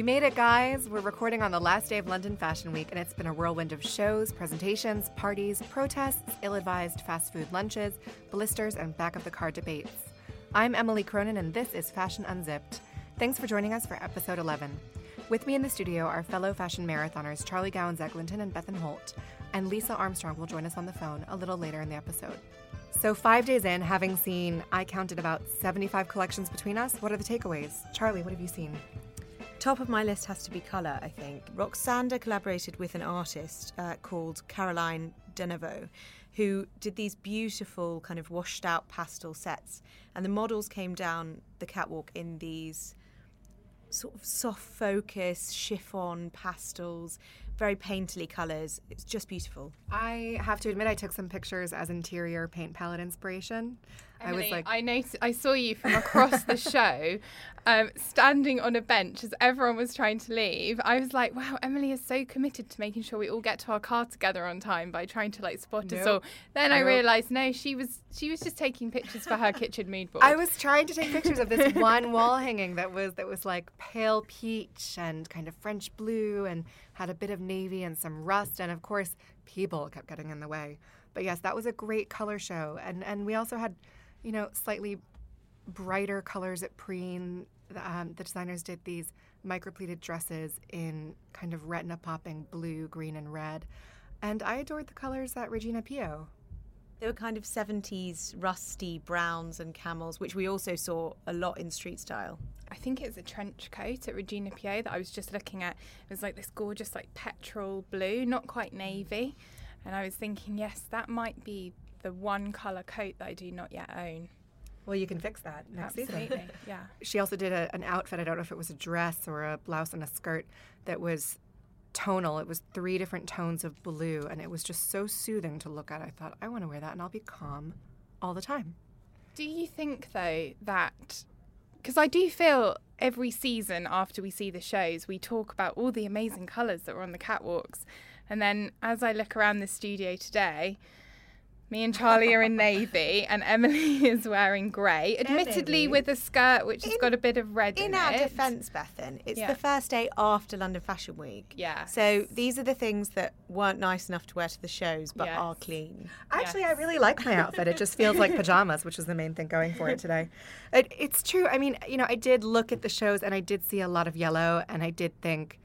We made it, guys. We're recording on the last day of London Fashion Week, and it's been a whirlwind of shows, presentations, parties, protests, ill advised fast food lunches, blisters, and back of the car debates. I'm Emily Cronin, and this is Fashion Unzipped. Thanks for joining us for episode 11. With me in the studio are fellow fashion marathoners Charlie Gowans Eglinton and Bethan Holt, and Lisa Armstrong will join us on the phone a little later in the episode. So, five days in, having seen, I counted about 75 collections between us, what are the takeaways? Charlie, what have you seen? Top of my list has to be colour, I think. Roksanda collaborated with an artist uh, called Caroline Denervaud, who did these beautiful kind of washed out pastel sets. And the models came down the catwalk in these sort of soft focus, chiffon pastels, very painterly colours. It's just beautiful. I have to admit, I took some pictures as interior paint palette inspiration. I was like, I noticed, I saw you from across the show, um, standing on a bench as everyone was trying to leave. I was like, wow, Emily is so committed to making sure we all get to our car together on time by trying to like spot us all. Then I Nope. realised no, she was she was just taking pictures for her kitchen mood board. I was trying to take pictures of this one wall hanging that was that was like pale peach and kind of French blue and had a bit of navy and some rust and of course people kept getting in the way. But yes, that was a great color show and and we also had, you know, slightly brighter colors at Preen. Um, the designers did these micropleated dresses in kind of retina popping blue, green, and red. And I adored the colors at Rejina Pyo. They were kind of 70s rusty browns and camels, which we also saw a lot in street style. I think it was a trench coat at Rejina Pyo that I was just looking at. It was like this gorgeous, like petrol blue, not quite navy. And I was thinking, yes, that might be the one colour coat that I do not yet own. Well, you can fix that next season. Absolutely, yeah. She also did a, an outfit. I don't know if it was a dress or a blouse and a skirt that was tonal. It was three different tones of blue, and it was just so soothing to look at. I thought, I want to wear that, and I'll be calm all the time. Do you think though that because I do feel every season after we see the shows, we talk about all the amazing colours that were on the catwalks, and then as I look around the studio today. Me and Charlie are in navy, and Emily is wearing grey. Admittedly, Emily? with a skirt which has In- got a bit of red in, it. In our it. defence, Bethan, it's Yeah. the first day after London Fashion Week. Yeah. So these are the things that weren't nice enough to wear to the shows, but are clean. Actually, I really like my outfit. It just feels like pajamas, which is the main thing going for it today. It, it's true. I mean, you know, I did look at the shows and I did see a lot of yellow, and I did think,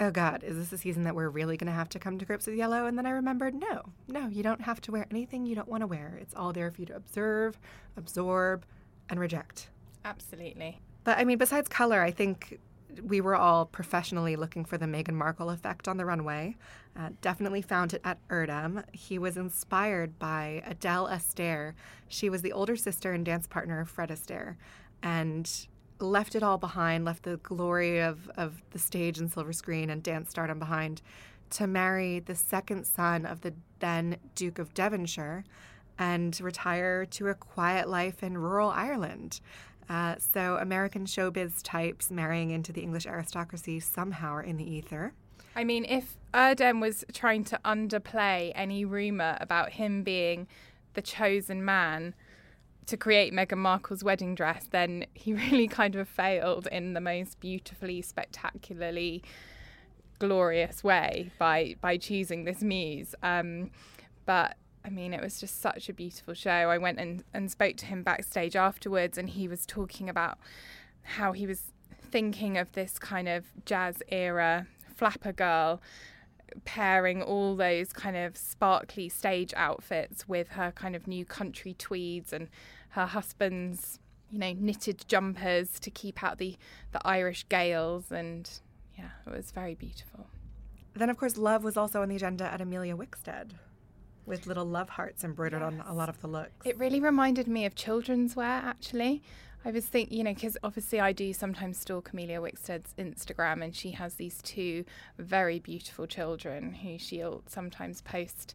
oh God, is this a season that we're really going to have to come to grips with yellow? And then I remembered, no, no, you don't have to wear anything you don't want to wear. It's all there for you to observe, absorb, and reject. Absolutely. But I mean, besides color, I think we were all professionally looking for the Meghan Markle effect on the runway. Uh, definitely found it at Erdem. He was inspired by Adele Astaire. She was the older sister and dance partner of Fred Astaire, and left it all behind, left the glory of, of the stage and silver screen and dance stardom behind to marry the second son of the then Duke of Devonshire and retire to a quiet life in rural Ireland. Uh, so, American showbiz types marrying into the English aristocracy somehow are in the ether. I mean, if Erdem was trying to underplay any rumour about him being the chosen man to create Meghan Markle's wedding dress, then he really kind of failed in the most beautifully, spectacularly glorious way by by choosing this muse. Um, but I mean, it was just such a beautiful show. I went and, and spoke to him backstage afterwards, and he was talking about how he was thinking of this kind of jazz era flapper girl pairing all those kind of sparkly stage outfits with her kind of new country tweeds and her husband's you know knitted jumpers to keep out the the Irish gales and yeah it was very beautiful then of course love was also on the agenda at Emilia Wickstead with little love hearts embroidered yes. on a lot of the looks it really reminded me of children's wear actually I was thinking, you know, because obviously I do sometimes stalk Emilia Wickstead's Instagram, and she has these two very beautiful children who she'll sometimes post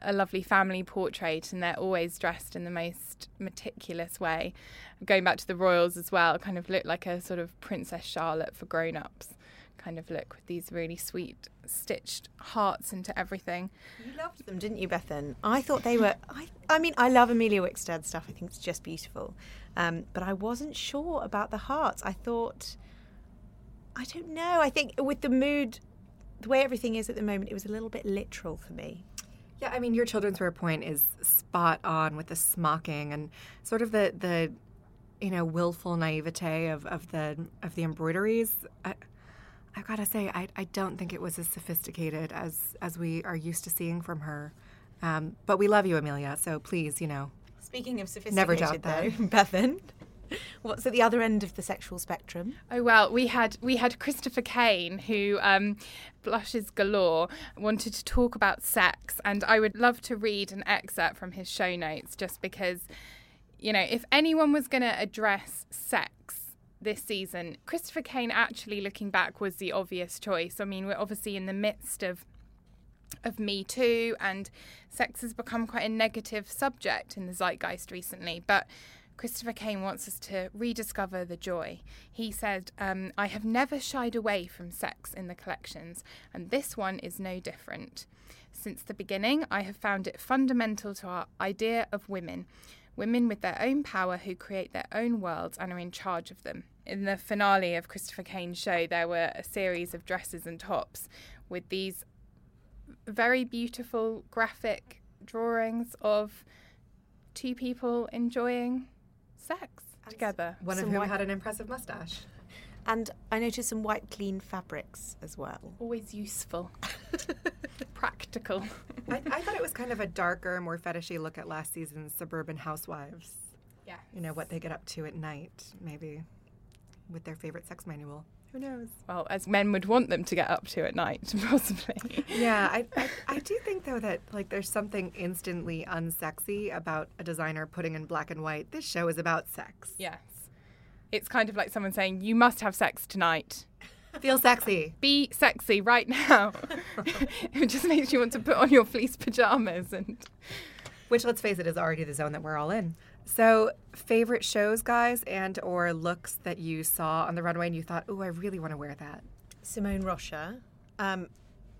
a lovely family portrait, and they're always dressed in the most meticulous way. Going back to the royals as well, kind of look like a sort of Princess Charlotte for grown ups kind of look with these really sweet stitched hearts into everything. You loved them, didn't you, Bethan? I thought they were. I, I mean, I love Emilia Wickstead stuff. I think it's just beautiful. Um, but I wasn't sure about the hearts. I thought, I don't know. I think with the mood, the way everything is at the moment, it was a little bit literal for me. Yeah, I mean, your children's wear point is spot on with the smocking and sort of the the you know willful naivete of, of the of the embroideries. I, I gotta say, I, I don't think it was as sophisticated as as we are used to seeing from her. Um, but we love you, Emilia. So please, you know. Speaking of sophisticated, never doubt that, Bethan. What's at the other end of the sexual spectrum? Oh well, we had we had Christopher Kane who um, blushes galore wanted to talk about sex, and I would love to read an excerpt from his show notes just because, you know, if anyone was going to address sex this season. Christopher Kane, actually looking back, was the obvious choice. I mean, we're obviously in the midst of of Me Too, and sex has become quite a negative subject in the zeitgeist recently. But Christopher Kane wants us to rediscover the joy. He said, um, I have never shied away from sex in the collections, and this one is no different. Since the beginning, I have found it fundamental to our idea of women women with their own power who create their own worlds and are in charge of them in the finale of Christopher Kane's show, there were a series of dresses and tops with these very beautiful graphic drawings of two people enjoying sex and together. One of whom had an impressive mustache. And I noticed some white, clean fabrics as well. Always useful. Practical. I, I, thought it was kind of a darker, more fetishy look at last season's Suburban Housewives. Yeah. You know, what they get up to at night, maybe with their favorite sex manual. Who knows? Well, as men would want them to get up to at night, possibly. yeah, I, I, I do think though that like there's something instantly unsexy about a designer putting in black and white. This show is about sex. Yes, it's kind of like someone saying you must have sex tonight. Feel sexy. Be sexy right now. it just makes you want to put on your fleece pajamas and. Which, let's face it, is already the zone that we're all in. So, favorite shows, guys, and or looks that you saw on the runway and you thought, "Oh, I really want to wear that." Simone Rocha. Um,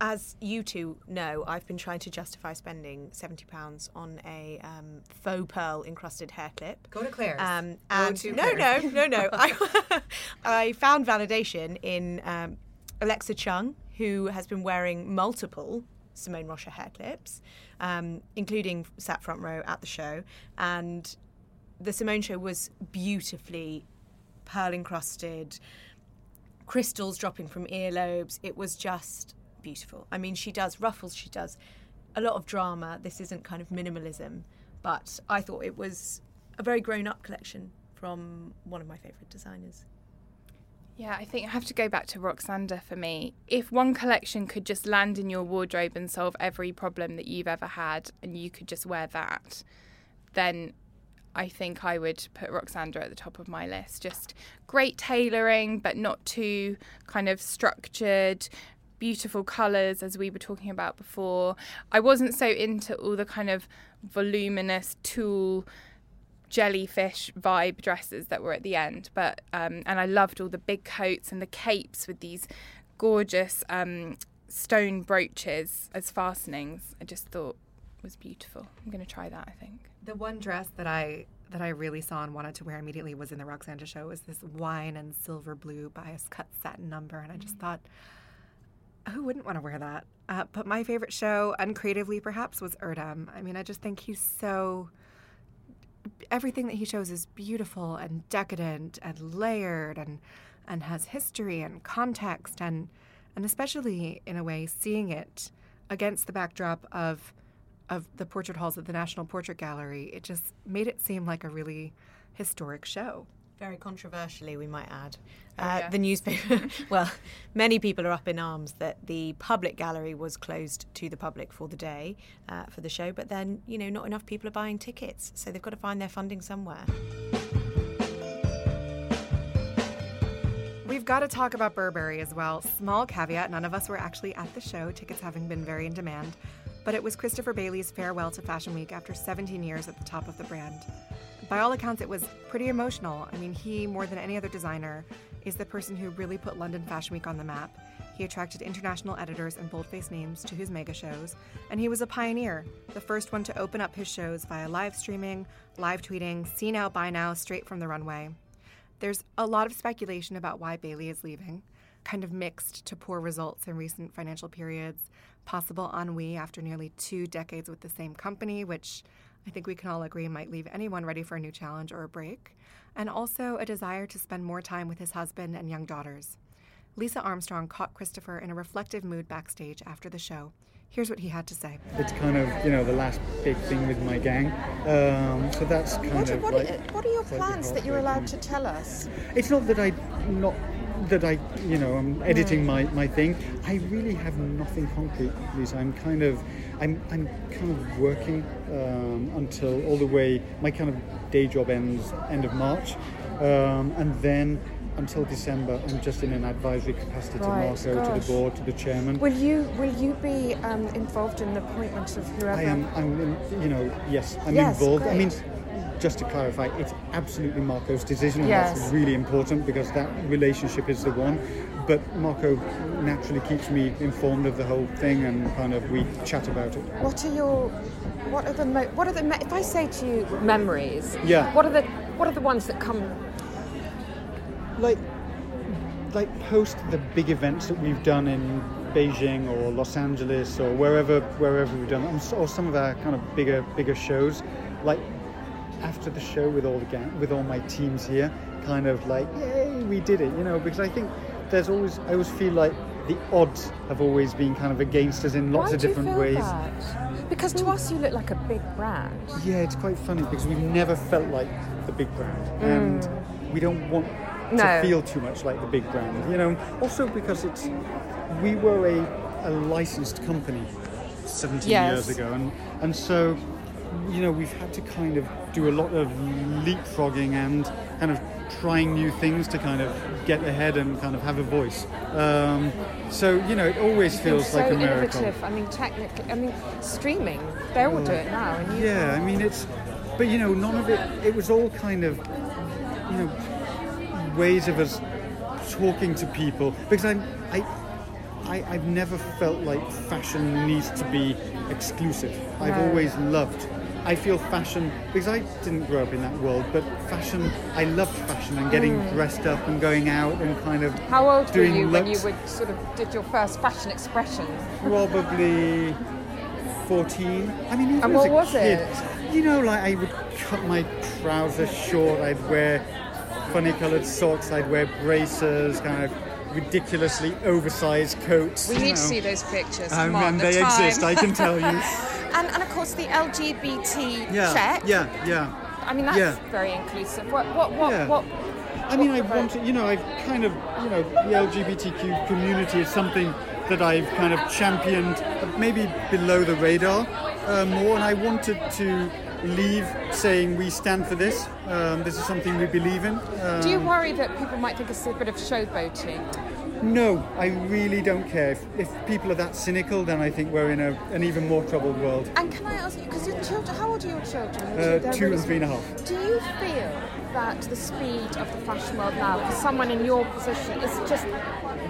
as you two know, I've been trying to justify spending seventy pounds on a um, faux pearl encrusted hair clip. Go to Claire's. Um, and no, no, no, no, I, I found validation in um, Alexa Chung, who has been wearing multiple Simone Rocha hair clips, um, including sat front row at the show, and the Simone show was beautifully pearl encrusted, crystals dropping from earlobes. It was just beautiful. I mean, she does ruffles, she does a lot of drama. This isn't kind of minimalism, but I thought it was a very grown up collection from one of my favourite designers. Yeah, I think I have to go back to Roksanda for me. If one collection could just land in your wardrobe and solve every problem that you've ever had, and you could just wear that, then I think I would put Roksanda at the top of my list. Just great tailoring, but not too kind of structured. Beautiful colours, as we were talking about before. I wasn't so into all the kind of voluminous tulle jellyfish vibe dresses that were at the end, but um, and I loved all the big coats and the capes with these gorgeous um, stone brooches as fastenings. I just thought was beautiful. I'm going to try that. I think the one dress that I that I really saw and wanted to wear immediately was in the Roksanda show. It was this wine and silver blue bias cut satin number, and I just thought, who wouldn't want to wear that? Uh, but my favorite show, uncreatively perhaps, was Erdem. I mean, I just think he's so. Everything that he shows is beautiful and decadent and layered and and has history and context and and especially in a way seeing it against the backdrop of of the portrait halls at the National Portrait Gallery, it just made it seem like a really historic show. Very controversially, we might add. Oh, uh, yeah. The newspaper, well, many people are up in arms that the public gallery was closed to the public for the day uh, for the show, but then, you know, not enough people are buying tickets, so they've got to find their funding somewhere. We've got to talk about Burberry as well. Small caveat none of us were actually at the show, tickets having been very in demand. But it was Christopher Bailey's farewell to Fashion Week after 17 years at the top of the brand. By all accounts, it was pretty emotional. I mean, he, more than any other designer, is the person who really put London Fashion Week on the map. He attracted international editors and boldface names to his mega shows, and he was a pioneer, the first one to open up his shows via live streaming, live tweeting, see now, buy now, straight from the runway. There's a lot of speculation about why Bailey is leaving, kind of mixed to poor results in recent financial periods, possible ennui after nearly two decades with the same company, which I think we can all agree might leave anyone ready for a new challenge or a break, and also a desire to spend more time with his husband and young daughters. Lisa Armstrong caught Christopher in a reflective mood backstage after the show. Here's what he had to say. It's kind of you know the last big thing with my gang, um, so that's kind What are, of what, like. are, what are your plans that you're allowed to tell us? It's not that I not that I you know I'm editing my, my thing. I really have nothing concrete, Lisa. I'm kind of I'm I'm kind of working um, until all the way my kind of day job ends end of March, um, and then. Until December, I'm just in an advisory capacity to Right, Marco, to the board, to the chairman. Will you will you be um, involved in the appointment of whoever? I am, I'm, in- you know, yes, I'm Yes, involved. I mean, just to clarify, it's absolutely Marco's decision, and Yes. that's really important because that relationship is the one. But Marco naturally keeps me informed of the whole thing, and kind of we chat about it. What are your what are the mo- what are the me- if I say to you memories? Yeah. What are the what are the ones that come? Like, like post the big events that we've done in Beijing or Los Angeles or wherever wherever we've done, or some of our kind of bigger bigger shows, like after the show with all the gang, with all my teams here, kind of like, yay, we did it, you know, because I think there's always, I always feel like the odds have always been kind of against us in lots Why of do you different feel ways. that? Because to us you look like a big brand. Yeah, it's quite funny because we've never felt like the big brand, and we don't want to Mm. Feel too much like the big brand, you know. Also because it's, we were a, a licensed company 17 Yes. years ago, and and so, you know, we've had to kind of do a lot of leapfrogging and kind of trying new things to kind of get ahead and kind of have a voice. Um, so you know, it always feels so like a miracle. innovative. I mean, technically, I mean, streaming. They all do it now. Yeah, I mean it's, but you know, none of it. It was all kind of, you know, ways of us talking to people because I'm, I, I, I've never felt like fashion needs to be exclusive. I've No. always loved. I feel fashion because I didn't grow up in that world, but fashion. I loved fashion and getting dressed up and going out and kind of. Mm. How old were doing you when you would sort of did your first fashion expression? Probably 14. I mean, even And what a was kid, it? You know, like I would cut my trousers short, I'd wear funny coloured socks, I'd wear braces, kind of ridiculously oversized coats. We need know. to see those pictures. Um, Come on, and the they time. exist, I can tell you. and, and of course the LGBT Yeah, check. yeah, yeah. I mean that's yeah. very inclusive. What what what Yeah. what? I mean, I wanted, you know, I've kind of, you know, the LGBTQ community is something that I've kind of championed, maybe below the radar uh, more, and I wanted to leave saying we stand for this. Um, this is something we believe in. Um, Do you worry that people might think it's a bit of showboating? No, I really don't care. If, if people are that cynical, then I think we're in a, an even more troubled world. And can I ask you, because your children, how old are your children? Uh, They're two really and three and a half. Do you feel that the speed of the fashion world now, for someone in your position, is just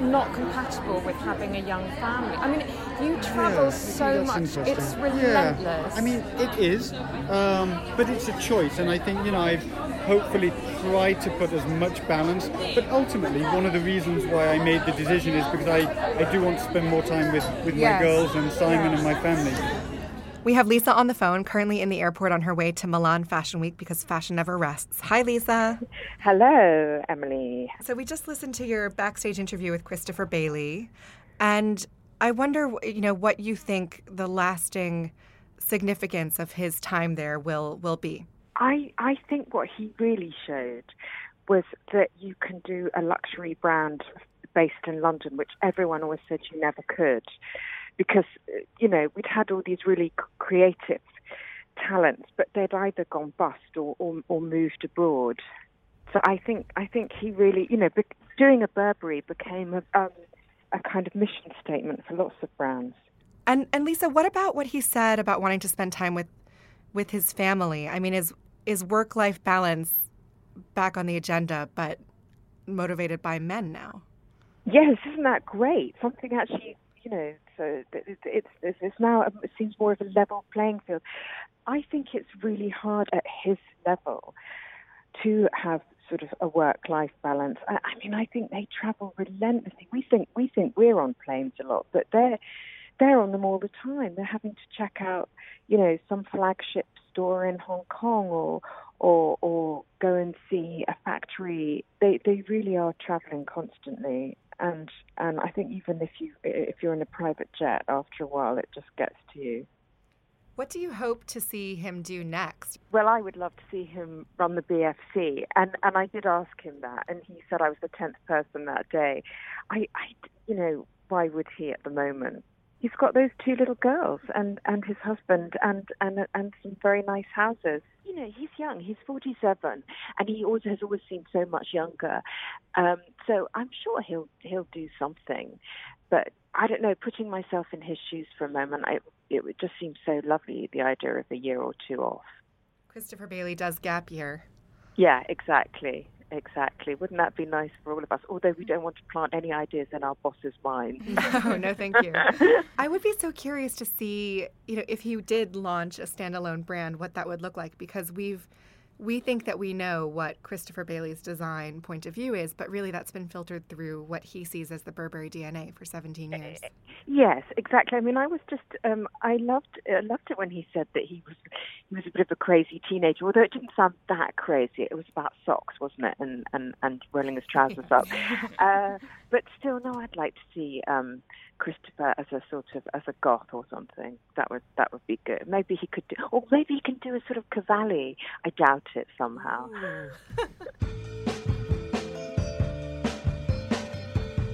not compatible with having a young family? I mean, you travel Yeah, so much; it's relentless. Yeah. I mean, it is, um, but it's a choice, and I think you know I've hopefully tried to put as much balance. But ultimately, one of the reasons why I made the decision is because I, I do want to spend more time with, with Yes. my girls and Simon and my family. We have Lisa on the phone, currently in the airport on her way to Milan Fashion Week because fashion never rests. Hi, Lisa. Hello, Emily. So we just listened to your backstage interview with Christopher Bailey, and I wonder, you know, what you think the lasting significance of his time there will will be. I, I think what he really showed was that you can do a luxury brand based in London, which everyone always said you never could. Because, uh, you know, we'd had all these really creative talents, but they'd either gone bust or, or, or moved abroad. So I think I think he really, you know, doing a Burberry became a, um, a kind of mission statement for lots of brands. And and Lisa, what about what he said about wanting to spend time with with his family? I mean, is is work life balance back on the agenda, but motivated by men now? Yes, isn't that great? Something actually, you know, so it's it's, it's now um, it seems more of a level playing field. I think it's really hard at his level to have sort of a work-life balance. I, I mean, I think they travel relentlessly. We think we think we're on planes a lot, but they're they're on them all the time. They're having to check out, you know, some flagship store in Hong Kong or or or go and see a factory. They they really are traveling constantly. And and I think even if you if you're in a private jet, after a while it just gets to you. What do you hope to see him do next? Well, I would love to see him run the BFC, and and I did ask him that, and he said I was the tenth person that day. I, I, you know, why would he at the moment? He's got those two little girls, and and his husband, and and and some very nice houses. You know, he's young. He's forty-seven, and he always has always seemed so much younger. Um, so I'm sure he'll he'll do something, but I don't know. Putting myself in his shoes for a moment, I, it would just seems so lovely. The idea of a year or two off. Christopher Bailey does gap year. Yeah, exactly. Exactly. Wouldn't that be nice for all of us? Although we don't want to plant any ideas in our boss's mind. No, no, thank you. I would be so curious to see, you know, if he did launch a standalone brand, what that would look like because we've we think that we know what Christopher Bailey's design point of view is, but really that's been filtered through what he sees as the Burberry DNA for 17 years. Yes, exactly. I mean, I was just um, I loved I loved it when he said that he was he was a bit of a crazy teenager. Although it didn't sound that crazy, it was about socks, wasn't it? And and and rolling his trousers up. Uh, but still, no, I'd like to see um, Christopher as a sort of as a goth or something. That would that would be good. Maybe he could do, or maybe he can do a sort of Cavalli. I doubt it somehow.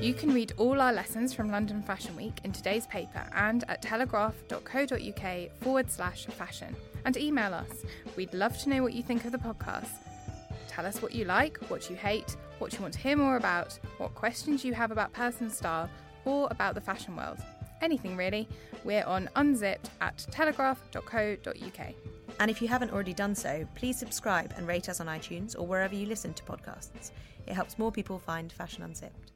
You can read all our lessons from London Fashion Week in today's paper and at telegraph.co.uk forward slash fashion. And email us. We'd love to know what you think of the podcast. Tell us what you like, what you hate, what you want to hear more about, what questions you have about personal style, or about the fashion world. Anything really. We're on Unzipped at telegraph.co.uk. And if you haven't already done so, please subscribe and rate us on iTunes or wherever you listen to podcasts. It helps more people find Fashion Unzipped.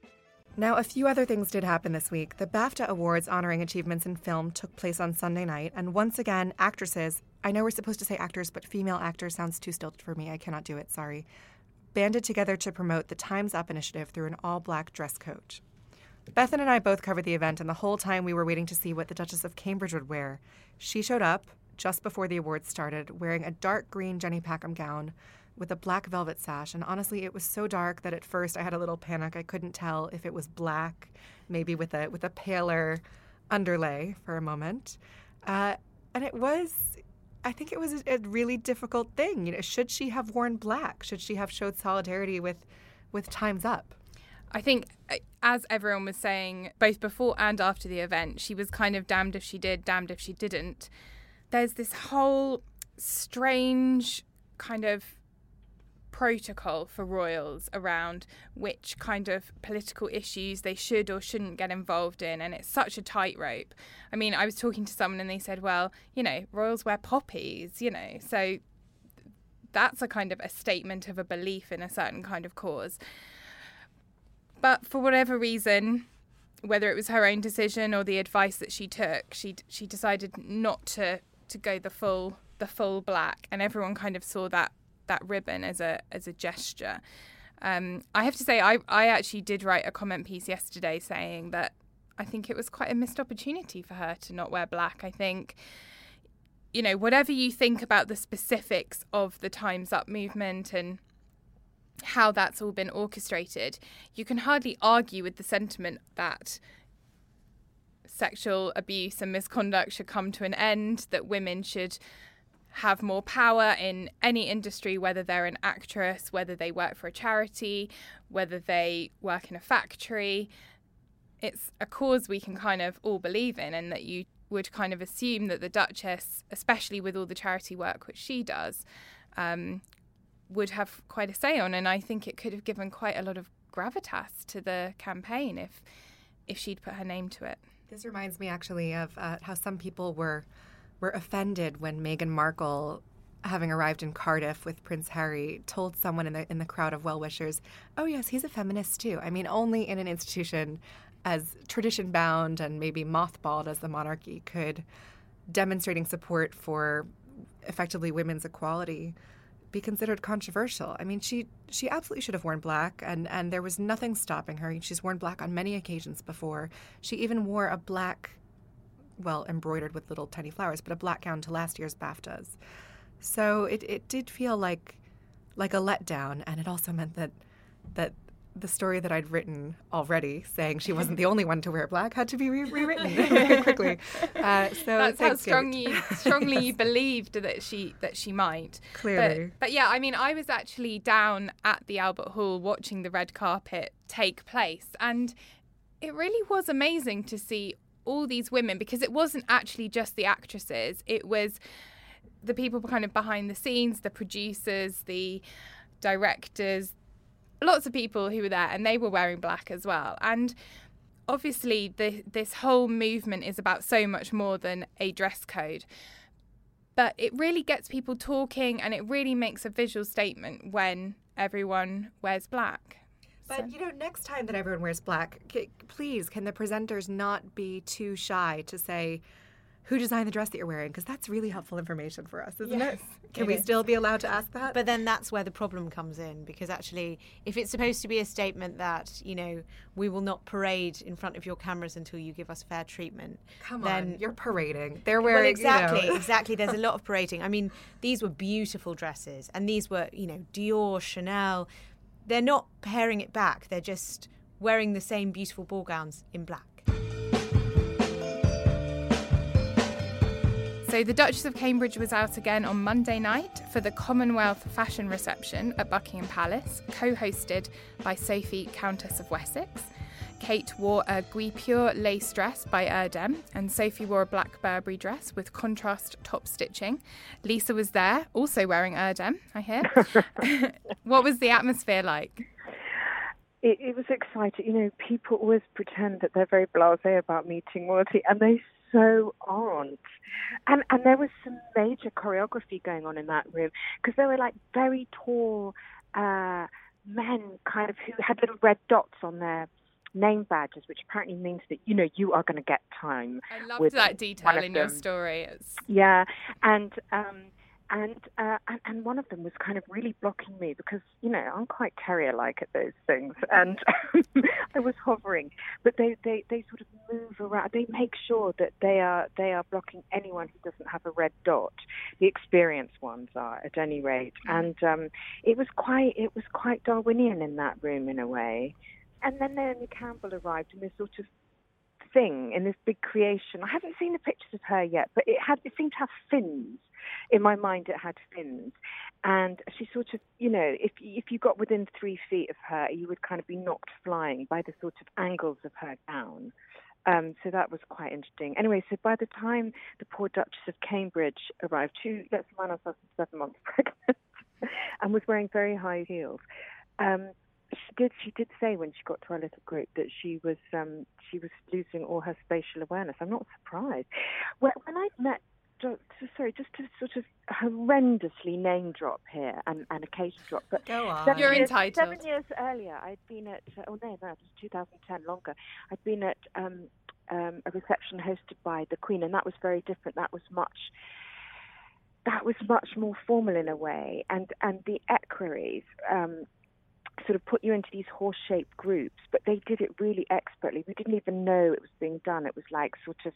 Now, a few other things did happen this week. The BAFTA Awards honoring achievements in film took place on Sunday night, and once again, actresses I know we're supposed to say actors, but female actors sounds too stilted for me. I cannot do it, sorry. Banded together to promote the Time's Up initiative through an all black dress code. Bethan and I both covered the event, and the whole time we were waiting to see what the Duchess of Cambridge would wear. She showed up just before the awards started, wearing a dark green Jenny Packham gown with a black velvet sash. And honestly, it was so dark that at first I had a little panic. I couldn't tell if it was black, maybe with a with a paler underlay for a moment. Uh, and it was, I think it was a, a really difficult thing. You know, should she have worn black? Should she have showed solidarity with with Times Up? I think, uh, as everyone was saying, both before and after the event, she was kind of damned if she did, damned if she didn't. There's this whole strange kind of protocol for royals around which kind of political issues they should or shouldn't get involved in and it's such a tightrope. I mean, I was talking to someone and they said, well, you know, royals wear poppies, you know. So that's a kind of a statement of a belief in a certain kind of cause. But for whatever reason, whether it was her own decision or the advice that she took, she she decided not to to go the full the full black, and everyone kind of saw that that ribbon as a as a gesture. Um, I have to say, I I actually did write a comment piece yesterday saying that I think it was quite a missed opportunity for her to not wear black. I think. You know, whatever you think about the specifics of the Time's Up movement and how that's all been orchestrated, you can hardly argue with the sentiment that sexual abuse and misconduct should come to an end, that women should have more power in any industry, whether they're an actress, whether they work for a charity, whether they work in a factory. It's a cause we can kind of all believe in, and that you would kind of assume that the Duchess, especially with all the charity work which she does, um, would have quite a say on. And I think it could have given quite a lot of gravitas to the campaign if if she'd put her name to it. This reminds me actually of uh, how some people were were offended when Meghan Markle, having arrived in Cardiff with Prince Harry, told someone in the in the crowd of well wishers, "Oh yes, he's a feminist too." I mean, only in an institution as tradition bound and maybe mothballed as the monarchy could demonstrating support for effectively women's equality be considered controversial. I mean, she she absolutely should have worn black, and and there was nothing stopping her. She's worn black on many occasions before. She even wore a black, well, embroidered with little tiny flowers, but a black gown to last year's BAFTAs. So it it did feel like like a letdown, and it also meant that that the story that I'd written already, saying she wasn't the only one to wear black, had to be re- rewritten very quickly. Uh, so that's how strongly strongly yes. you believed that she that she might. Clearly, but, but, yeah, I mean, I was actually down at the Albert Hall watching the red carpet take place, and it really was amazing to see all these women because it wasn't actually just the actresses; it was the people kind of behind the scenes, the producers, the directors, lots of people who were there and they were wearing black as well. And obviously, the, this whole movement is about so much more than a dress code. But it really gets people talking and it really makes a visual statement when everyone wears black. But so. you know, next time that everyone wears black, c- please, can the presenters not be too shy to say, who designed the dress that you're wearing because that's really helpful information for us, isn't yes, it? Can it we is. still be allowed to ask that? But then that's where the problem comes in because actually, if it's supposed to be a statement that you know we will not parade in front of your cameras until you give us fair treatment, come then, on, you're parading. They're wearing well, exactly, you know. exactly. There's a lot of parading. I mean, these were beautiful dresses, and these were you know Dior, Chanel. They're not paring it back. They're just wearing the same beautiful ball gowns in black. So, the Duchess of Cambridge was out again on Monday night for the Commonwealth Fashion Reception at Buckingham Palace, co hosted by Sophie, Countess of Wessex. Kate wore a Guipure lace dress by Erdem, and Sophie wore a black Burberry dress with contrast top stitching. Lisa was there, also wearing Erdem, I hear. what was the atmosphere like? It, it, was exciting. You know, people always pretend that they're very blasé about meeting royalty, and they so aren't. And and there was some major choreography going on in that room because there were like very tall uh, men, kind of who had little red dots on their name badges, which apparently means that you know you are going to get time. I loved that detail in your story. It's... Yeah, and um, and, uh, and and one of them was kind of really blocking me because you know I'm quite terrier-like at those things, and I was hovering. But they, they they sort of move around. They make sure that they are they are blocking anyone who doesn't have a red dot. The experienced ones are, at any rate. Mm. And um, it was quite it was quite Darwinian in that room in a way. And then Naomi Campbell arrived in this sort of thing in this big creation. I haven't seen the pictures of her yet, but it had it seemed to have fins in my mind it had fins and she sort of you know if if you got within three feet of her you would kind of be knocked flying by the sort of angles of her gown um, so that was quite interesting. Anyway, so by the time the poor Duchess of Cambridge arrived, two, let's remind ourselves, seven months pregnant, and was wearing very high heels. Um, she did. She did say when she got to our little group that she was um, she was losing all her spatial awareness. I'm not surprised. When I met sorry, just to sort of horrendously name drop here and, and occasion drop. But Go on. seven You're years, entitled. Seven years earlier, I'd been at, uh, oh no, no, it was 2010, longer. I'd been at um, um, a reception hosted by the Queen, and that was very different. That was much. That was much more formal in a way, and and the equerries um, sort of put you into these horse-shaped groups, but they did it really expertly. We didn't even know it was being done. It was like sort of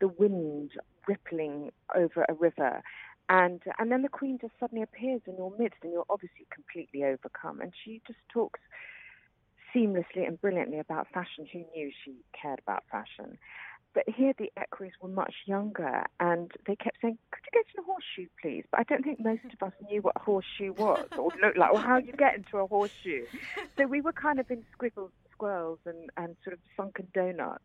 the wind rippling over a river. And and then the queen just suddenly appears in your midst, and you're obviously completely overcome. And she just talks seamlessly and brilliantly about fashion. Who knew she cared about fashion? But here the equerries were much younger, and they kept saying, "Could you get in a horseshoe, please?" But I don't think most of us knew what a horseshoe was, or looked like, or how you get into a horseshoe. So we were kind of in squiggle squirrels and, and sort of sunken donuts.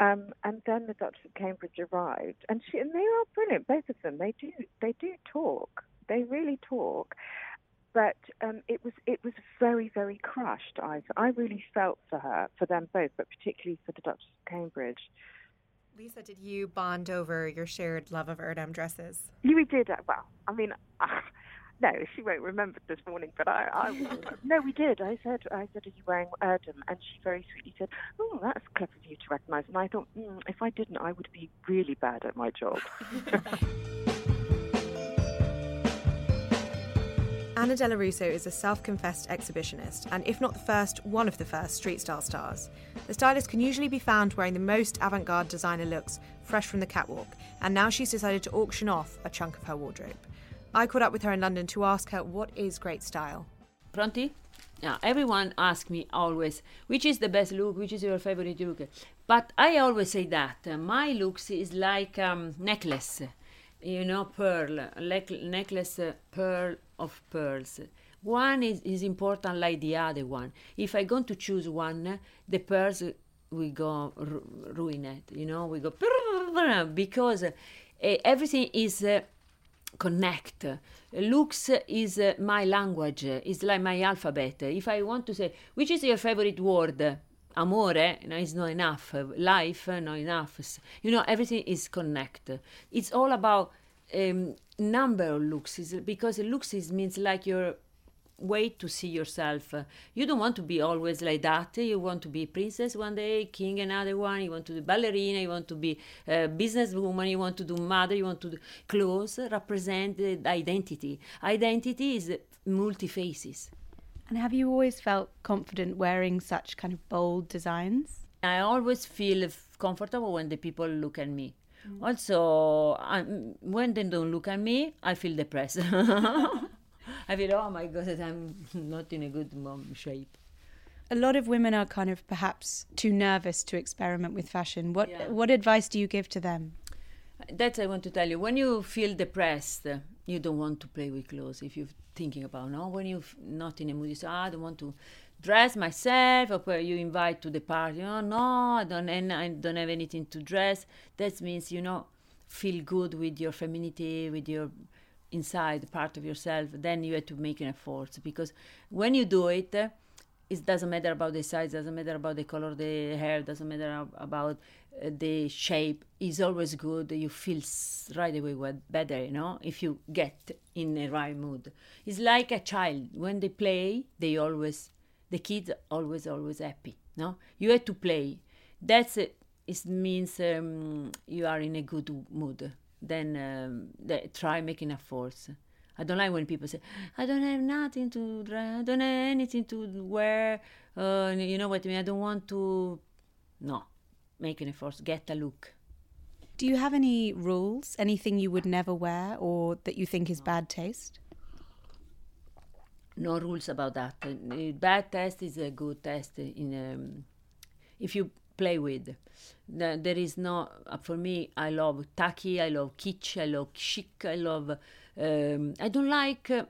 Um, and then the Duchess of Cambridge arrived, and she and they are brilliant, both of them. They do they do talk, they really talk. But um, it was it was very very crushed. I I really felt for her, for them both, but particularly for the Duchess of Cambridge. Lisa, did you bond over your shared love of Erdem dresses? We did. Uh, well, I mean, uh, no, she won't remember this morning, but I, I no, we did. I said, I said, are you wearing Erdem? And she very sweetly said, oh, that's clever of you to recognise. And I thought, mm, if I didn't, I would be really bad at my job. Anna Dello Russo is a self confessed exhibitionist, and if not the first, one of the first street style stars. The stylist can usually be found wearing the most avant garde designer looks fresh from the catwalk, and now she's decided to auction off a chunk of her wardrobe. I caught up with her in London to ask her what is great style. Pronti? Now, everyone asks me always, which is the best look, which is your favorite look? But I always say that uh, my looks is like um, necklace, you know, pearl, like necklace, uh, pearl of pearls. One is, is important like the other one. If I going to choose one, the pearls will go ru- it, you know, we go because uh, everything is. Uh, connect. Looks is uh, my language, is like my alphabet. If I want to say, which is your favorite word? Amore no, is not enough. Life, not enough. You know, everything is connect. It's all about um, number of looks, is because looks is means like your way to see yourself. You don't want to be always like that. You want to be princess one day, king another one. You want to be ballerina. You want to be businesswoman. You want to do mother. You want to do clothes represent the identity. Identity is multi faces. And have you always felt confident wearing such kind of bold designs? I always feel comfortable when the people look at me. Mm. Also, I'm, when they don't look at me, I feel depressed. I feel, oh my God, I'm not in a good mom shape. A lot of women are kind of perhaps too nervous to experiment with fashion. What Yeah. what advice do you give to them? That's I want to tell you. When you feel depressed, you don't want to play with clothes. If you're thinking about no, when you're not in a mood, you say, "Ah, I don't want to dress myself. Or where you invite to the party, oh no, I don't, and I don't have anything to dress. That means you know, feel good with your femininity, with your inside part of yourself. Then you have to make an effort because when you do it. It doesn't matter about the size, doesn't matter about the color the hair, doesn't matter about uh, the shape. It's always good. You feel right away better, you know, if you get in the right mood. It's like a child. When they play, they always, the kids always, always happy, no? You have to play. That's it. It means um, you are in a good mood. Then um, try making a force. I don't like when people say, I don't have nothing to dress, I don't have anything to wear. Uh, you know what I mean? I don't want to. No, make an effort, get a look. Do you have any rules? Anything you would never wear or that you think is bad taste? No rules about that. Uh, bad taste is a good test in um, if you play with. The- There is no uh, for me. I love tacky. I love kitsch. I love chic. I love. Um, I don't like uh,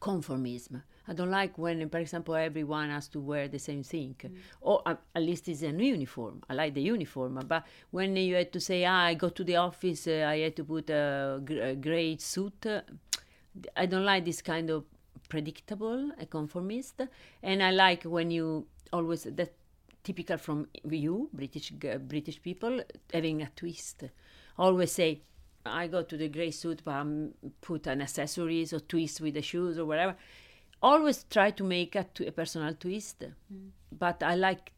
conformism. I don't like when, for example, everyone has to wear the same thing, or uh, at least it's an uniform. I like the uniform, but when you had to say, ah, I go to the office, uh, I had to put a, gr- a great suit. Uh, I don't like this kind of predictable, a conformist, and I like when you always that typical from you, British British people, having a twist. Always say, I go to the grey suit, but I'm put an accessories or twist with the shoes or whatever. Always try to make a, a personal twist, mm. but I like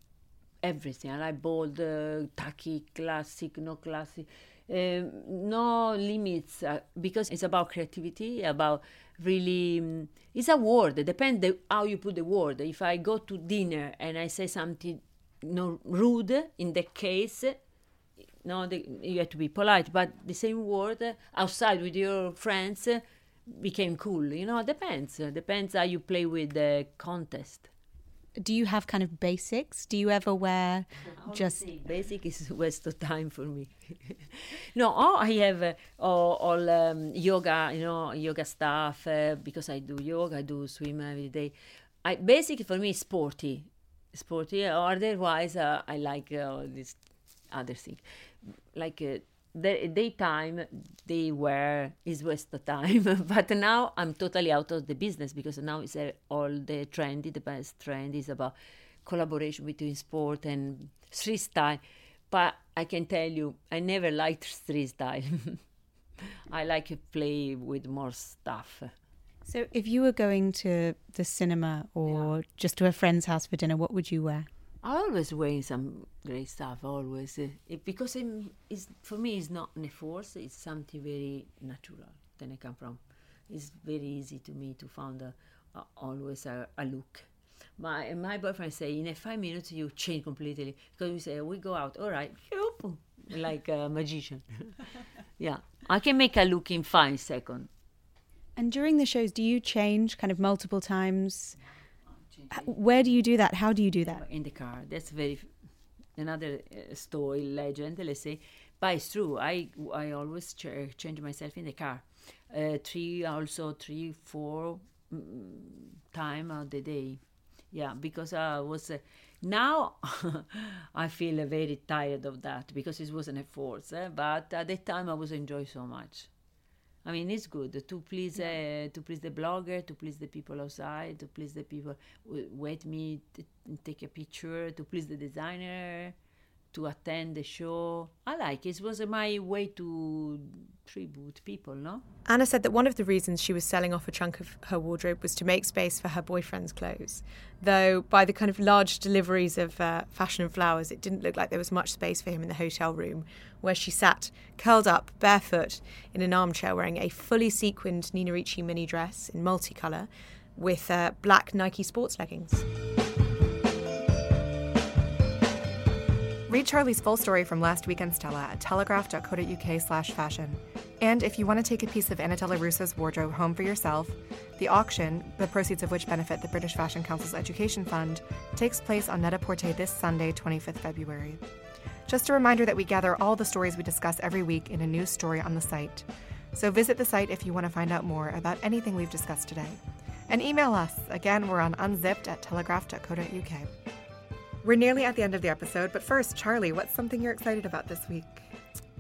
everything. I like bold, uh, tacky, classic, no classic. Um, no limits uh, because it's about creativity about really um, it's a word it depends the, how you put the word if i go to dinner and i say something no rude in that case no you have to be polite but the same word outside with your friends became cool you know it depends it depends how you play with the contest do you have kind of basics? Do you ever wear just basic is a waste of time for me. no, oh, I have uh, all, all um, yoga, you know, yoga stuff uh, because I do yoga, I do swim every day. I basic for me is sporty, sporty. Otherwise, uh, I like uh, this other thing, like uh, the daytime they were is waste of time but now i'm totally out of the business because now it's uh, all the trendy the best trend is about collaboration between sport and street style but i can tell you i never liked street style i like to play with more stuff. So if you were going to the cinema or yeah. just to a friend's house for dinner what would you wear I always wear some great stuff. Always, uh, it, because it's, for me, it's not a force. It's something very natural. Then I come from. It's very easy to me to find a, a, always a, a, look. My my boyfriend say in a five minutes you change completely because we say we go out. All right, like a magician. yeah, I can make a look in five seconds. And during the shows, do you change kind of multiple times? Where do you do that? How do you do that? In the car. That's very another uh, story legend. Let's say, but it's true. I I always ch- change myself in the car. Uh, three also three four mm, time of the day. Yeah, because I was. Uh, now I feel very tired of that because it wasn't a force. Eh? But at that time I was enjoying so much. I mean, it's good to please yeah. uh, to please the blogger, to please the people outside, to please the people who wait me to take a picture, to please the designer, to attend the show. I like it. It was my way to tribute people, no? Anna said that one of the reasons she was selling off a chunk of her wardrobe was to make space for her boyfriend's clothes. Though by the kind of large deliveries of uh, fashion and flowers, it didn't look like there was much space for him in the hotel room, where she sat curled up, barefoot, in an armchair wearing a fully sequined Nina Ricci mini dress in multicolour with uh, black Nike sports leggings. Read Charlie's full story from last weekend's Stella at telegraph.co.uk slash fashion. And if you want to take a piece of Anna Dello Russo's wardrobe home for yourself, the auction, the proceeds of which benefit the British Fashion Council's Education Fund, takes place on Net-a-Porter this Sunday, 25th February. Just a reminder that we gather all the stories we discuss every week in a new story on the site. So visit the site if you want to find out more about anything we've discussed today. And email us. Again, we're on unzipped at telegraph.co.uk. We're nearly at the end of the episode, but first, Charlie, what's something you're excited about this week?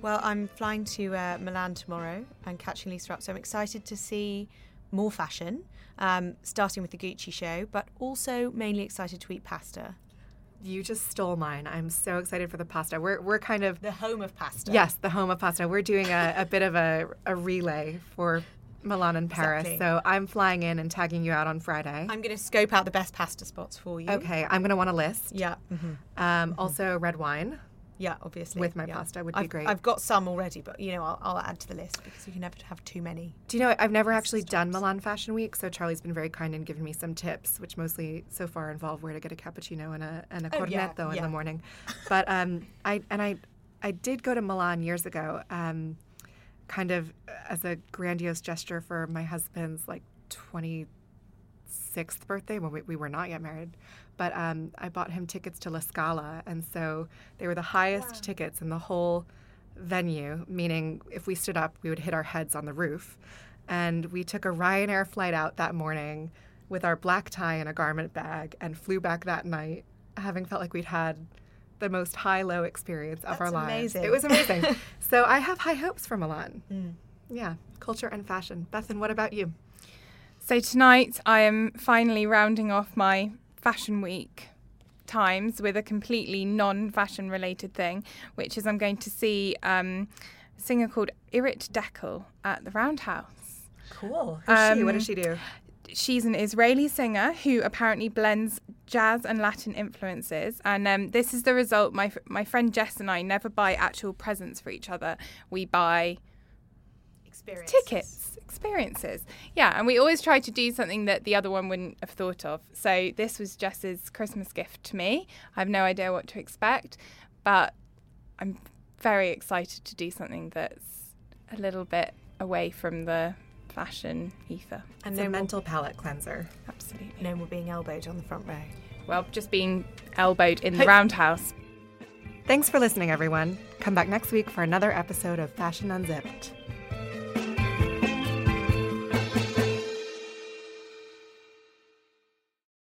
Well, I'm flying to uh, Milan tomorrow and catching Lisa up, so I'm excited to see more fashion, um, starting with the Gucci show, but also mainly excited to eat pasta. You just stole mine. I'm so excited for the pasta. We're, we're kind of the home of pasta. Yes, the home of pasta. We're doing a, a bit of a, a relay for Milan and Paris. Exactly. So I'm flying in and tagging you out on Friday. I'm going to scope out the best pasta spots for you. Okay, I'm going to want a list. Yeah. Mm-hmm. Um, mm-hmm. Also, red wine. Yeah, obviously. With my yeah. pasta would I've, be great. I've got some already, but you know, I'll, I'll, add to the list because you can never have too many. Do you know, I've never actually done Milan Fashion Week, so Charlie's been very kind and given me some tips, which mostly so far involve where to get a cappuccino and a and a oh, cornetto yeah, yeah. in the morning. But um, I and I I did go to Milan years ago, um, kind of as a grandiose gesture for my husband's like twenty sixth birthday when we, we were not yet married. But um, I bought him tickets to La Scala, and so they were the highest wow. tickets in the whole venue, meaning if we stood up, we would hit our heads on the roof. And we took a Ryanair flight out that morning with our black tie and a garment bag and flew back that night, having felt like we'd had the most high low experience of That's our lives. Amazing. It was amazing. so I have high hopes for Milan. Mm. Yeah, culture and fashion. Bethan, what about you? So tonight I am finally rounding off my fashion week times with a completely non-fashion related thing, which is I'm going to see um, a singer called Irit Dekel at the Roundhouse. Cool. Who's she? What Um, does she do? She's an Israeli singer who apparently blends jazz and Latin influences, and um, this is the result. My my friend Jess and I never buy actual presents for each other. We buy tickets, experiences. Yeah, and we always try to do something that the other one wouldn't have thought of. So this was Jess's Christmas gift to me. I have no idea what to expect, but I'm very excited to do something that's a little bit away from the fashion ether. And a mental palate cleanser. Absolutely. No more being elbowed on the front row. Well, just being elbowed in the roundhouse. Thanks for listening, everyone. Come back next week for another episode of Fashion Unzipped.